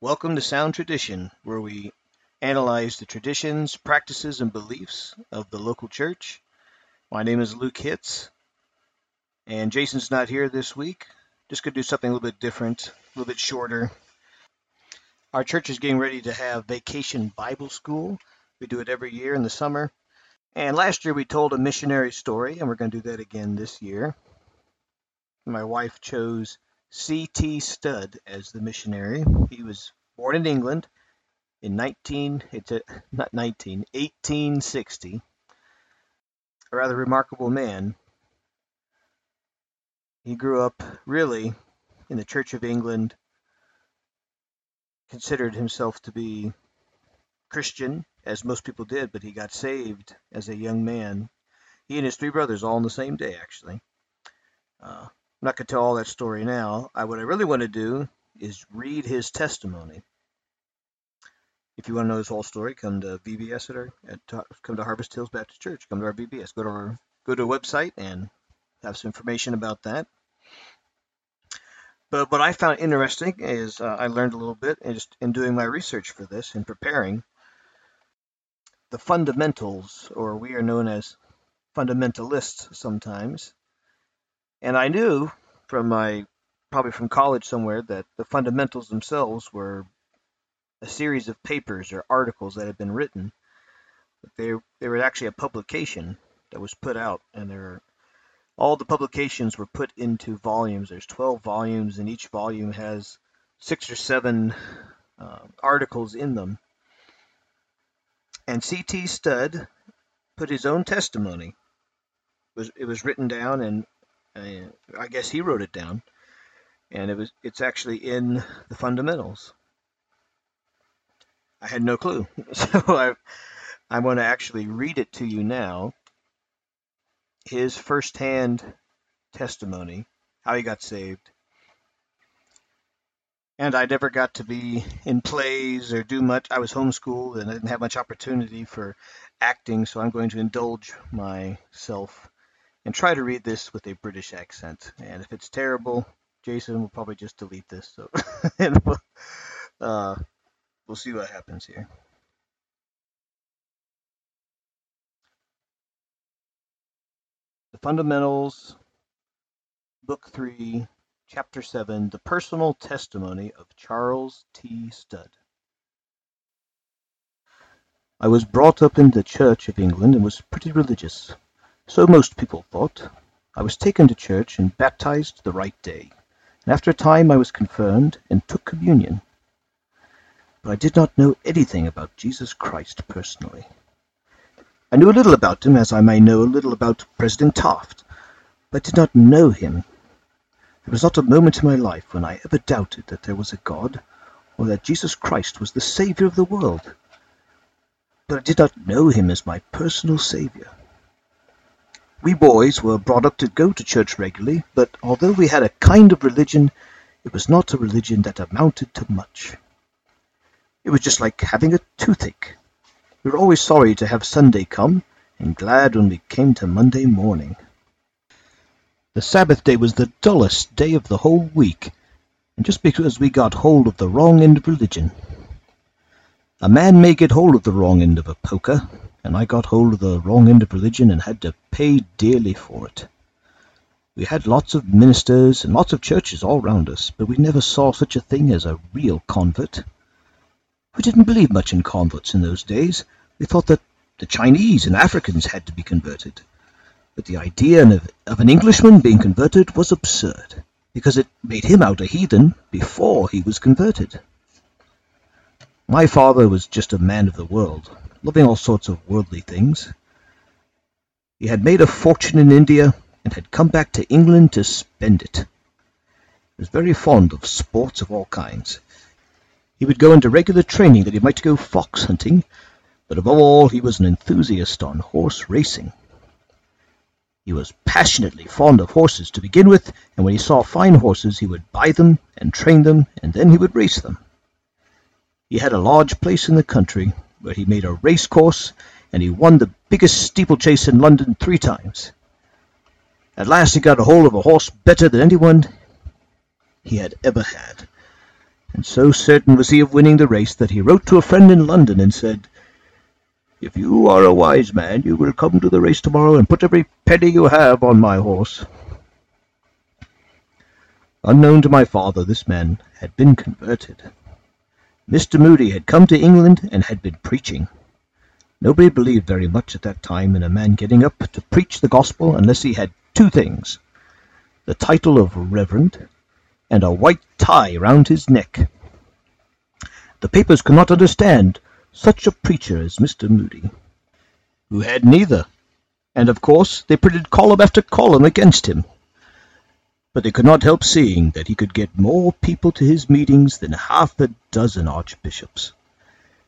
Welcome to Sound Tradition, where we analyze the traditions, practices, and beliefs of the local church. My name is Luke Hitz, and Jason's not here this week. Just going to do something a little bit different, a little bit shorter. Our church is getting ready to have Vacation Bible School. We do it every year in the summer. And last year we told a missionary story, and we're going to do that again this year. My wife chose C.T. Studd as the missionary. He was born in England in 19, it's a, not 19, 1860. A rather remarkable man. He grew up really in the Church of England, considered himself to be Christian, as most people did, but he got saved as a young man. He and his three brothers all on the same day, actually. Uh, I'm not going to tell all that story now. I, what I really want to do is read his testimony. If you want to know his whole story, come to VBS at our, at, come to Harvest Hills Baptist Church. Come to our VBS. Go to our go to a website and have some information about that. But what I found interesting is uh, I learned a little bit in, just in doing my research for this and preparing the fundamentals, or we are known as fundamentalists sometimes, and I knew from my probably from college somewhere that the fundamentals themselves were a series of papers or articles that had been written. They they were actually a publication that was put out, and there all the publications were put into volumes. There's 12 volumes, and each volume has six or seven uh, articles in them. And C.T. Studd put his own testimony. It was it was written down, and I guess he wrote it down, and it was it's actually in the fundamentals. I had no clue, so I I want to actually read it to you now. His firsthand testimony, how he got saved. And I never got to be in plays or do much. I was homeschooled and I didn't have much opportunity for acting, so I'm going to indulge myself and try to read this with a British accent. And if it's terrible, Jason will probably just delete this. So, we'll, uh, we'll see what happens here. The Fundamentals, Book 3, Chapter 7 The Personal Testimony of Charles T. Studd. I was brought up in the Church of England and was pretty religious. So most people thought. I was taken to church and baptized the right day, and after a time I was confirmed and took communion. But I did not know anything about Jesus Christ personally. I knew a little about him as I may know a little about President Taft, but did not know him. There was not a moment in my life when I ever doubted that there was a God, or that Jesus Christ was the Saviour of the world. But I did not know him as my personal Saviour. We boys were brought up to go to church regularly, but although we had a kind of religion, it was not a religion that amounted to much. It was just like having a toothache. We were always sorry to have Sunday come, and glad when we came to Monday morning. The Sabbath day was the dullest day of the whole week, and just because we got hold of the wrong end of religion. A man may get hold of the wrong end of a poker, and I got hold of the wrong end of religion and had to pay dearly for it. We had lots of ministers and lots of churches all round us, but we never saw such a thing as a real convert. We didn't believe much in converts in those days. We thought that the Chinese and Africans had to be converted. But the idea of, of an Englishman being converted was absurd, because it made him out a heathen before he was converted. My father was just a man of the world, loving all sorts of worldly things. He had made a fortune in India and had come back to England to spend it. He was very fond of sports of all kinds. He would go into regular training that he might go fox hunting, but above all he was an enthusiast on horse racing. He was passionately fond of horses to begin with, and when he saw fine horses he would buy them and train them, and then he would race them. He had a large place in the country, where he made a race course, and he won the biggest steeplechase in London three times. At last he got a hold of a horse better than anyone he had ever had, and so certain was he of winning the race that he wrote to a friend in London and said, If you are a wise man, you will come to the race tomorrow and put every penny you have on my horse. Unknown to my father, this man had been converted. Mr. Moody had come to England and had been preaching. Nobody believed very much at that time in a man getting up to preach the gospel unless he had two things the title of Reverend and a white tie round his neck. The papers could not understand such a preacher as Mr. Moody, who had neither, and of course they printed column after column against him. But they could not help seeing that he could get more people to his meetings than half a dozen archbishops,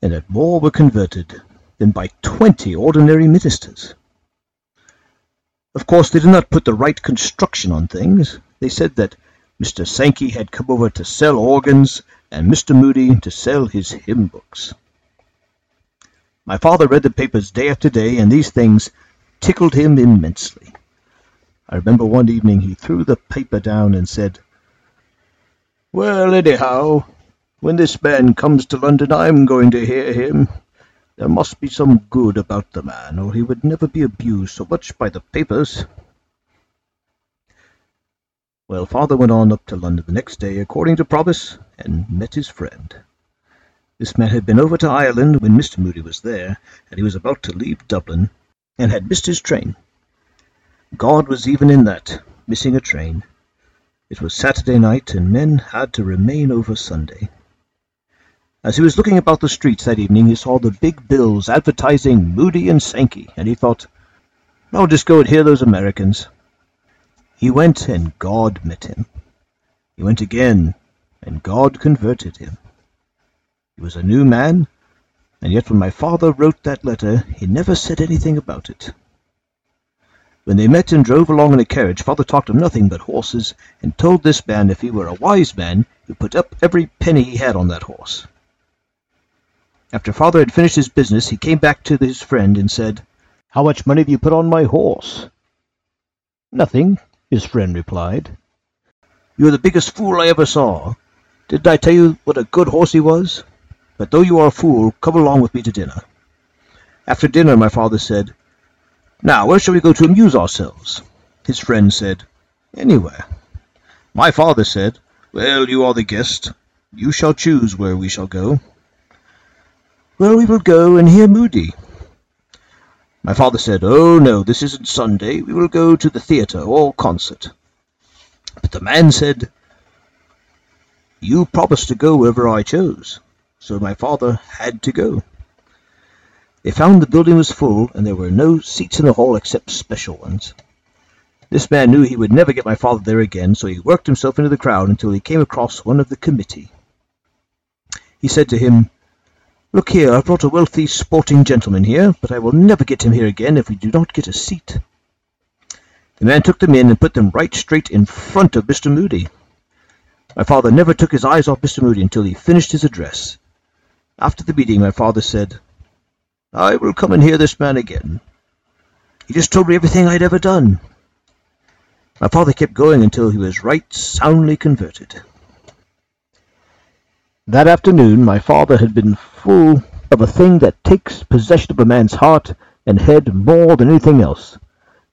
and that more were converted than by twenty ordinary ministers. Of course, they did not put the right construction on things. They said that Mr. Sankey had come over to sell organs, and Mr. Moody to sell his hymn books. My father read the papers day after day, and these things tickled him immensely. I remember one evening he threw the paper down and said, Well, anyhow, when this man comes to London, I'm going to hear him. There must be some good about the man, or he would never be abused so much by the papers. Well, father went on up to London the next day, according to promise, and met his friend. This man had been over to Ireland when Mr. Moody was there, and he was about to leave Dublin, and had missed his train. God was even in that, missing a train. It was Saturday night, and men had to remain over Sunday. As he was looking about the streets that evening, he saw the big bills advertising Moody and Sankey, and he thought, I'll just go and hear those Americans. He went, and God met him. He went again, and God converted him. He was a new man, and yet when my father wrote that letter, he never said anything about it. When they met and drove along in a carriage, father talked of nothing but horses, and told this man if he were a wise man, he'd put up every penny he had on that horse. After father had finished his business, he came back to his friend and said, How much money have you put on my horse? Nothing, his friend replied. You're the biggest fool I ever saw. Didn't I tell you what a good horse he was? But though you are a fool, come along with me to dinner. After dinner, my father said, Now, where shall we go to amuse ourselves? His friend said, Anywhere. My father said, Well, you are the guest. You shall choose where we shall go. Well, we will go and hear Moody. My father said, Oh, no, this isn't Sunday. We will go to the theatre or concert. But the man said, You promised to go wherever I chose. So my father had to go. They found the building was full, and there were no seats in the hall except special ones. This man knew he would never get my father there again, so he worked himself into the crowd until he came across one of the committee. He said to him, Look here, I've brought a wealthy sporting gentleman here, but I will never get him here again if we do not get a seat. The man took them in and put them right straight in front of Mr. Moody. My father never took his eyes off Mr. Moody until he finished his address. After the meeting, my father said, I will come and hear this man again. He just told me everything I'd ever done. My father kept going until he was right soundly converted. That afternoon my father had been full of a thing that takes possession of a man's heart and head more than anything else,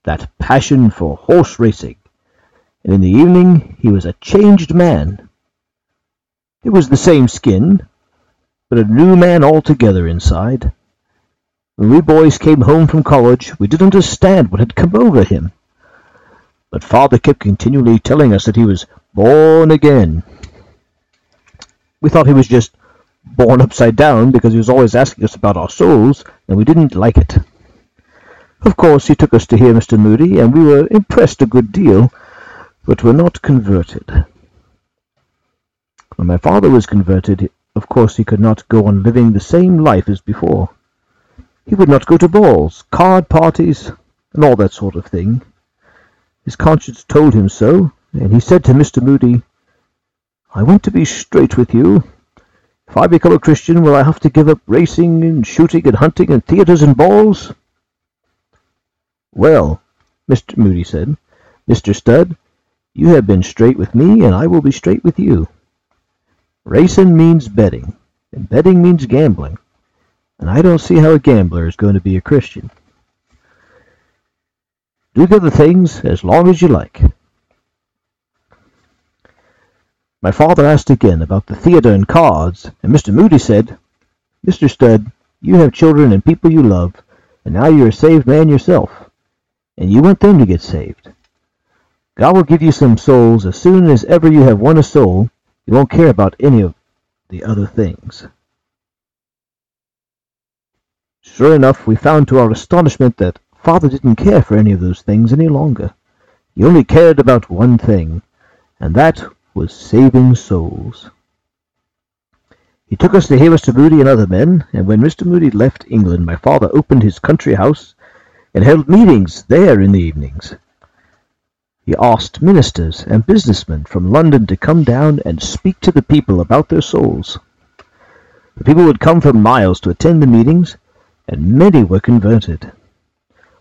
that passion for horse racing, and in the evening he was a changed man. It was the same skin, but a new man altogether inside. When we boys came home from college, we didn't understand what had come over him. But father kept continually telling us that he was born again. We thought he was just born upside down because he was always asking us about our souls, and we didn't like it. Of course, he took us to hear Mr. Moody, and we were impressed a good deal, but were not converted. When my father was converted, of course he could not go on living the same life as before. He would not go to balls, card parties, and all that sort of thing. His conscience told him so, and he said to Mr. Moody, I want to be straight with you. If I become a Christian, will I have to give up racing and shooting and hunting and theatres and balls? Well, Mr. Moody said, Mr. Studd, you have been straight with me, and I will be straight with you. Racing means betting, and betting means gambling, and I don't see how a gambler is going to be a Christian. Do the other things as long as you like. My father asked again about the theatre and cards, and Mr. Moody said, Mr. Studd, you have children and people you love, and now you're a saved man yourself, and you want them to get saved. God will give you some souls as soon as ever you have won a soul. You won't care about any of the other things. Sure enough, we found to our astonishment that Father didn't care for any of those things any longer. He only cared about one thing, and that was saving souls. He took us to hear Mr. Moody and other men, and when Mr. Moody left England, my father opened his country house and held meetings there in the evenings. He asked ministers and businessmen from London to come down and speak to the people about their souls. The people would come for miles to attend the meetings, and many were converted.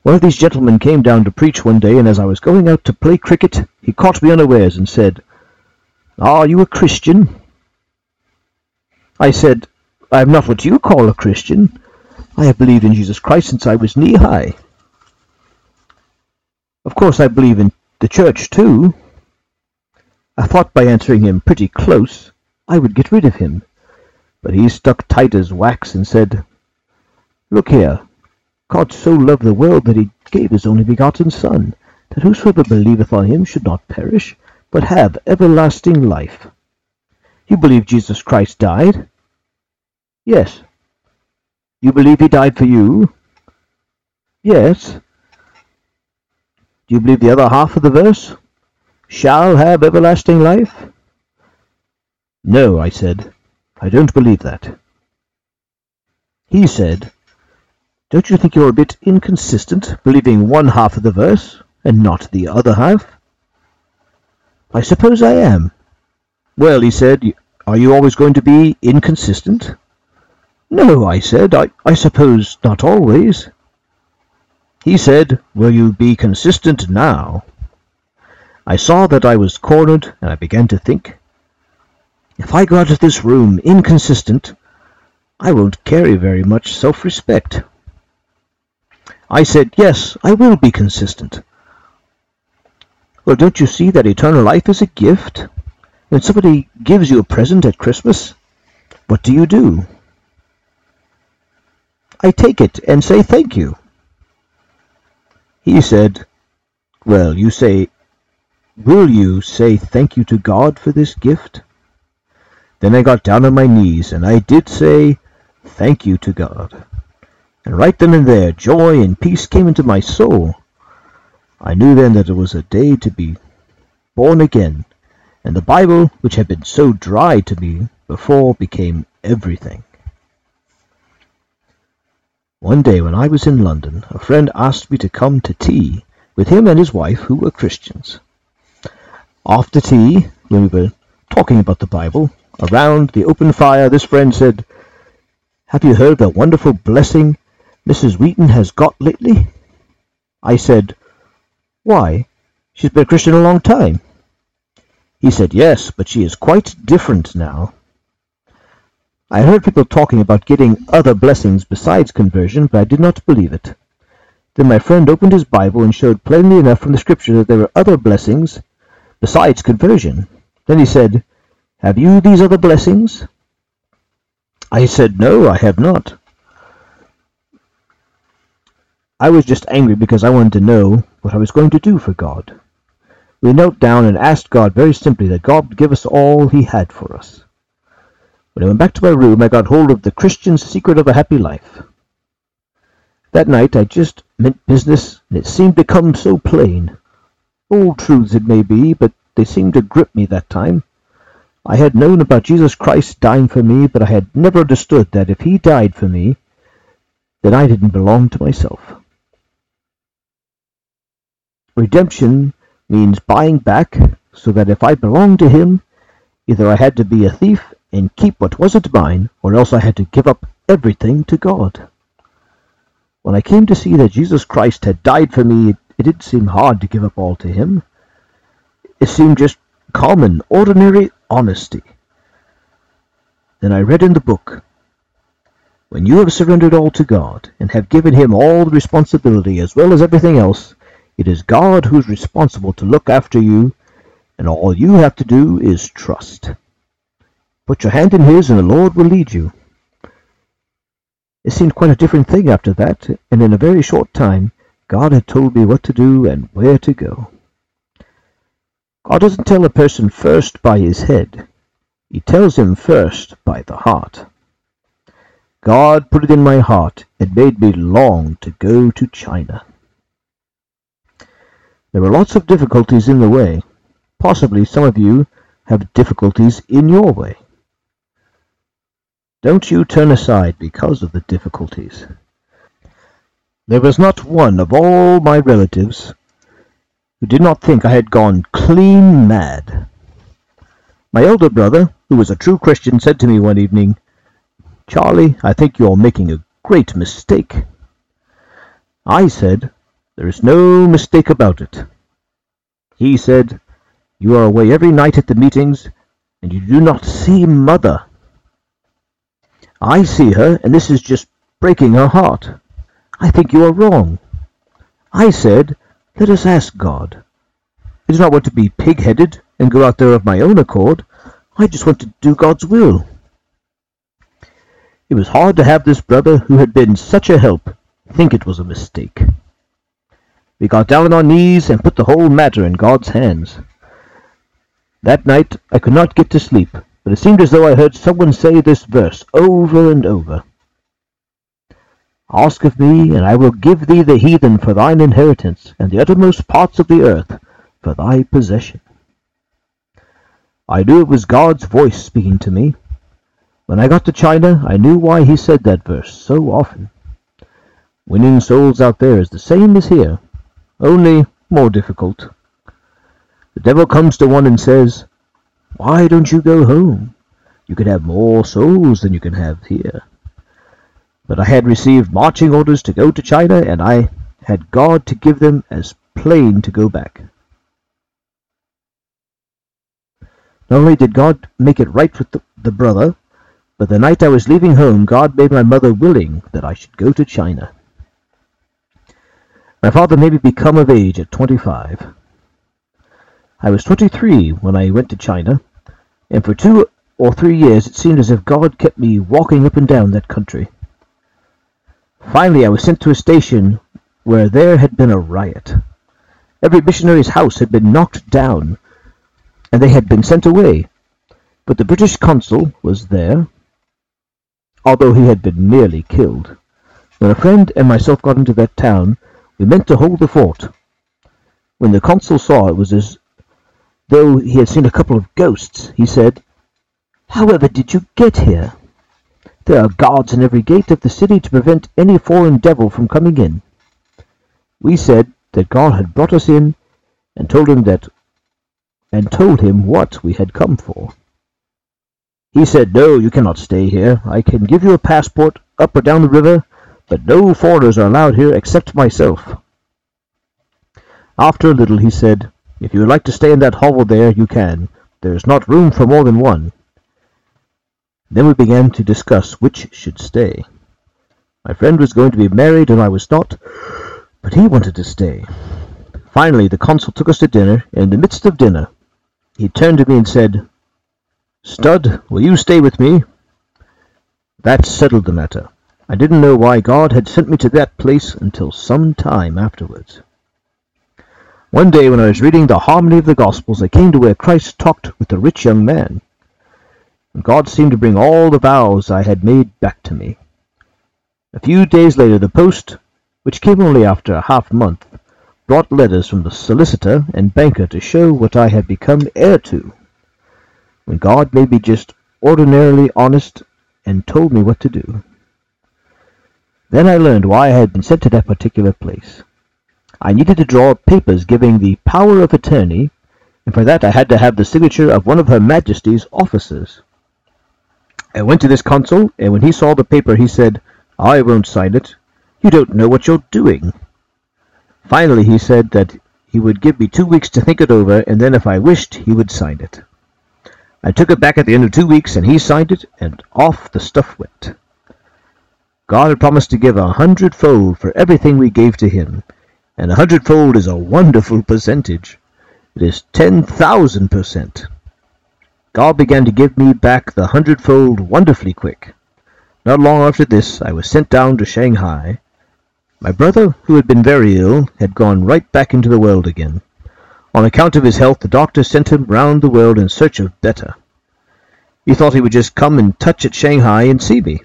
One of these gentlemen came down to preach one day, and as I was going out to play cricket, he caught me unawares and said, Are you a Christian? I said, I am not what you call a Christian. I have believed in Jesus Christ since I was knee-high. Of course I believe in the church, too. I thought by answering him pretty close I would get rid of him, but he stuck tight as wax and said, Look here, God so loved the world that he gave his only begotten Son, that whosoever believeth on him should not perish, but have everlasting life. You believe Jesus Christ died? Yes. You believe he died for you? Yes. Do you believe the other half of the verse? Shall have everlasting life? No, I said. I don't believe that. He said, Don't you think you're a bit inconsistent, believing one half of the verse and not the other half? I suppose I am. Well, he said, are you always going to be inconsistent? No, I said, I, I suppose not always. He said, Will you be consistent now? I saw that I was cornered, and I began to think. If I go out of this room inconsistent, I won't carry very much self-respect. I said, Yes, I will be consistent. Well, don't you see that eternal life is a gift? When somebody gives you a present at Christmas, what do you do? I take it and say thank you. He said, Well, you say, Will you say thank you to God for this gift? Then I got down on my knees, and I did say thank you to God. And right then and there, joy and peace came into my soul. I knew then that it was a day to be born again, and the Bible, which had been so dry to me before, became everything. One day when I was in London, a friend asked me to come to tea with him and his wife, who were Christians. After tea, when we were talking about the Bible, around the open fire, this friend said, Have you heard the wonderful blessing Mrs. Wheaton has got lately? I said, Why, she's been a Christian a long time. He said, Yes, but she is quite different now. I heard people talking about getting other blessings besides conversion, but I did not believe it. Then my friend opened his Bible and showed plainly enough from the Scripture that there were other blessings besides conversion. Then he said, Have you these other blessings? I said, No, I have not. I was just angry because I wanted to know what I was going to do for God. We knelt down and asked God very simply that God would give us all he had for us. When I went back to my room, I got hold of The Christian Secret of a Happy Life. That night I just meant business, and it seemed to come so plain. Old truths it may be, but they seemed to grip me that time. I had known about Jesus Christ dying for me, but I had never understood that if he died for me, then I didn't belong to myself. Redemption means buying back, so that if I belonged to him, either I had to be a thief and keep what wasn't mine, or else I had to give up everything to God. When I came to see that Jesus Christ had died for me, it didn't seem hard to give up all to him. It seemed just common, ordinary honesty. Then I read in the book, When you have surrendered all to God, and have given him all the responsibility as well as everything else, it is God who is responsible to look after you, and all you have to do is trust. Put your hand in his, and the Lord will lead you. It seemed quite a different thing after that, and in a very short time God had told me what to do and where to go. God doesn't tell a person first by his head. He tells him first by the heart. God put it in my heart and made me long to go to China. There are lots of difficulties in the way. Possibly some of you have difficulties in your way. Don't you turn aside because of the difficulties. There was not one of all my relatives who did not think I had gone clean mad. My elder brother, who was a true Christian, said to me one evening, Charlie, I think you are making a great mistake. I said, There is no mistake about it. He said, You are away every night at the meetings, and you do not see mother. I see her, and this is just breaking her heart. I think you are wrong. I said, Let us ask God. I do not want to be pig-headed and go out there of my own accord. I just want to do God's will. It was hard to have this brother, who had been such a help, think it was a mistake. We got down on our knees and put the whole matter in God's hands. That night I could not get to sleep, but it seemed as though I heard someone say this verse over and over. Ask of me, and I will give thee the heathen for thine inheritance, and the uttermost parts of the earth for thy possession. I knew it was God's voice speaking to me. When I got to China, I knew why he said that verse so often. Winning souls out there is the same as here, only more difficult. The devil comes to one and says, Why don't you go home? You could have more souls than you can have here. But I had received marching orders to go to China, and I had God to give them as plain to go back. Not only did God make it right with the, the brother, but the night I was leaving home, God made my mother willing that I should go to China. My father made me become of age at twenty-five. I was twenty-three when I went to China, and for two or three years it seemed as if God kept me walking up and down that country. Finally I was sent to a station where there had been a riot. Every missionary's house had been knocked down, and they had been sent away. But the British consul was there, although he had been nearly killed. When a friend and myself got into that town, we meant to hold the fort. When the consul saw it was as though he had seen a couple of ghosts, he said, However did you get here? There are guards in every gate of the city to prevent any foreign devil from coming in. We said that God had brought us in and told him that and told him what we had come for. He said, No, you cannot stay here. I can give you a passport up or down the river, but no foreigners are allowed here except myself. After a little he said, If you would like to stay in that hovel there, you can. There is not room for more than one. Then we began to discuss which should stay. My friend was going to be married and I was not, but he wanted to stay. Finally, the consul took us to dinner, and in the midst of dinner, he turned to me and said, Studd, will you stay with me? That settled the matter. I didn't know why God had sent me to that place until some time afterwards. One day when I was reading the harmony of the Gospels, I came to where Christ talked with the rich young man. And God seemed to bring all the vows I had made back to me. A few days later the post, which came only after a half month, brought letters from the solicitor and banker to show what I had become heir to, when God made me just ordinarily honest and told me what to do. Then I learned why I had been sent to that particular place. I needed to draw up papers giving the power of attorney, and for that I had to have the signature of one of Her Majesty's officers. I went to this consul, and when he saw the paper he said, I won't sign it. You don't know what you're doing. Finally he said that he would give me two weeks to think it over, and then if I wished he would sign it. I took it back at the end of two weeks, and he signed it, and off the stuff went. God had promised to give a hundredfold for everything we gave to him, and a hundredfold is a wonderful percentage. It is ten thousand per cent. God began to give me back the hundredfold wonderfully quick. Not long after this I was sent down to Shanghai. My brother, who had been very ill, had gone right back into the world again. On account of his health, the doctor sent him round the world in search of better. He thought he would just come and touch at Shanghai and see me.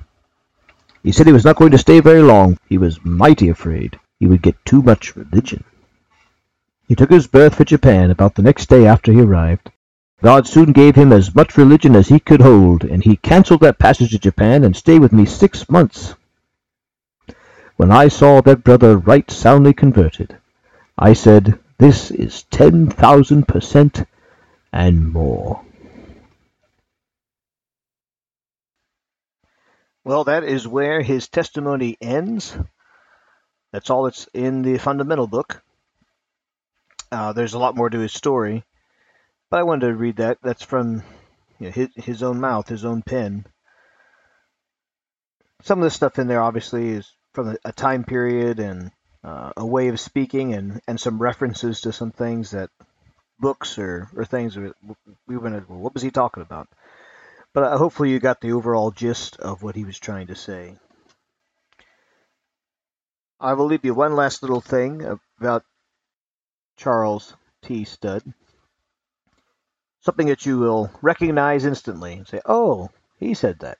He said he was not going to stay very long. He was mighty afraid he would get too much religion. He took his berth for Japan about the next day after he arrived. God soon gave him as much religion as he could hold, and he cancelled that passage to Japan and stayed with me six months. When I saw that brother right soundly converted, I said, This is ten thousand per cent and more. Well, that is where his testimony ends. That's all that's in the fundamental book. Uh, there's a lot more to his story, but I wanted to read that. That's from you know, his, his own mouth, his own pen. Some of the stuff in there obviously is from a, time period and uh, a way of speaking, and, and some references to some things that books or, or things we to, well, what was he talking about? But uh, hopefully you got the overall gist of what he was trying to say. I will leave you one last little thing about Charles T. Studd. Something that you will recognize instantly and say, oh, he said that.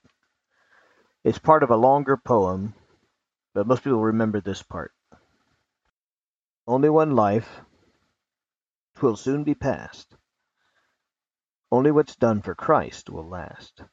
It's part of a longer poem, but most people remember this part. Only one life, twill soon be past. Only what's done for Christ will last.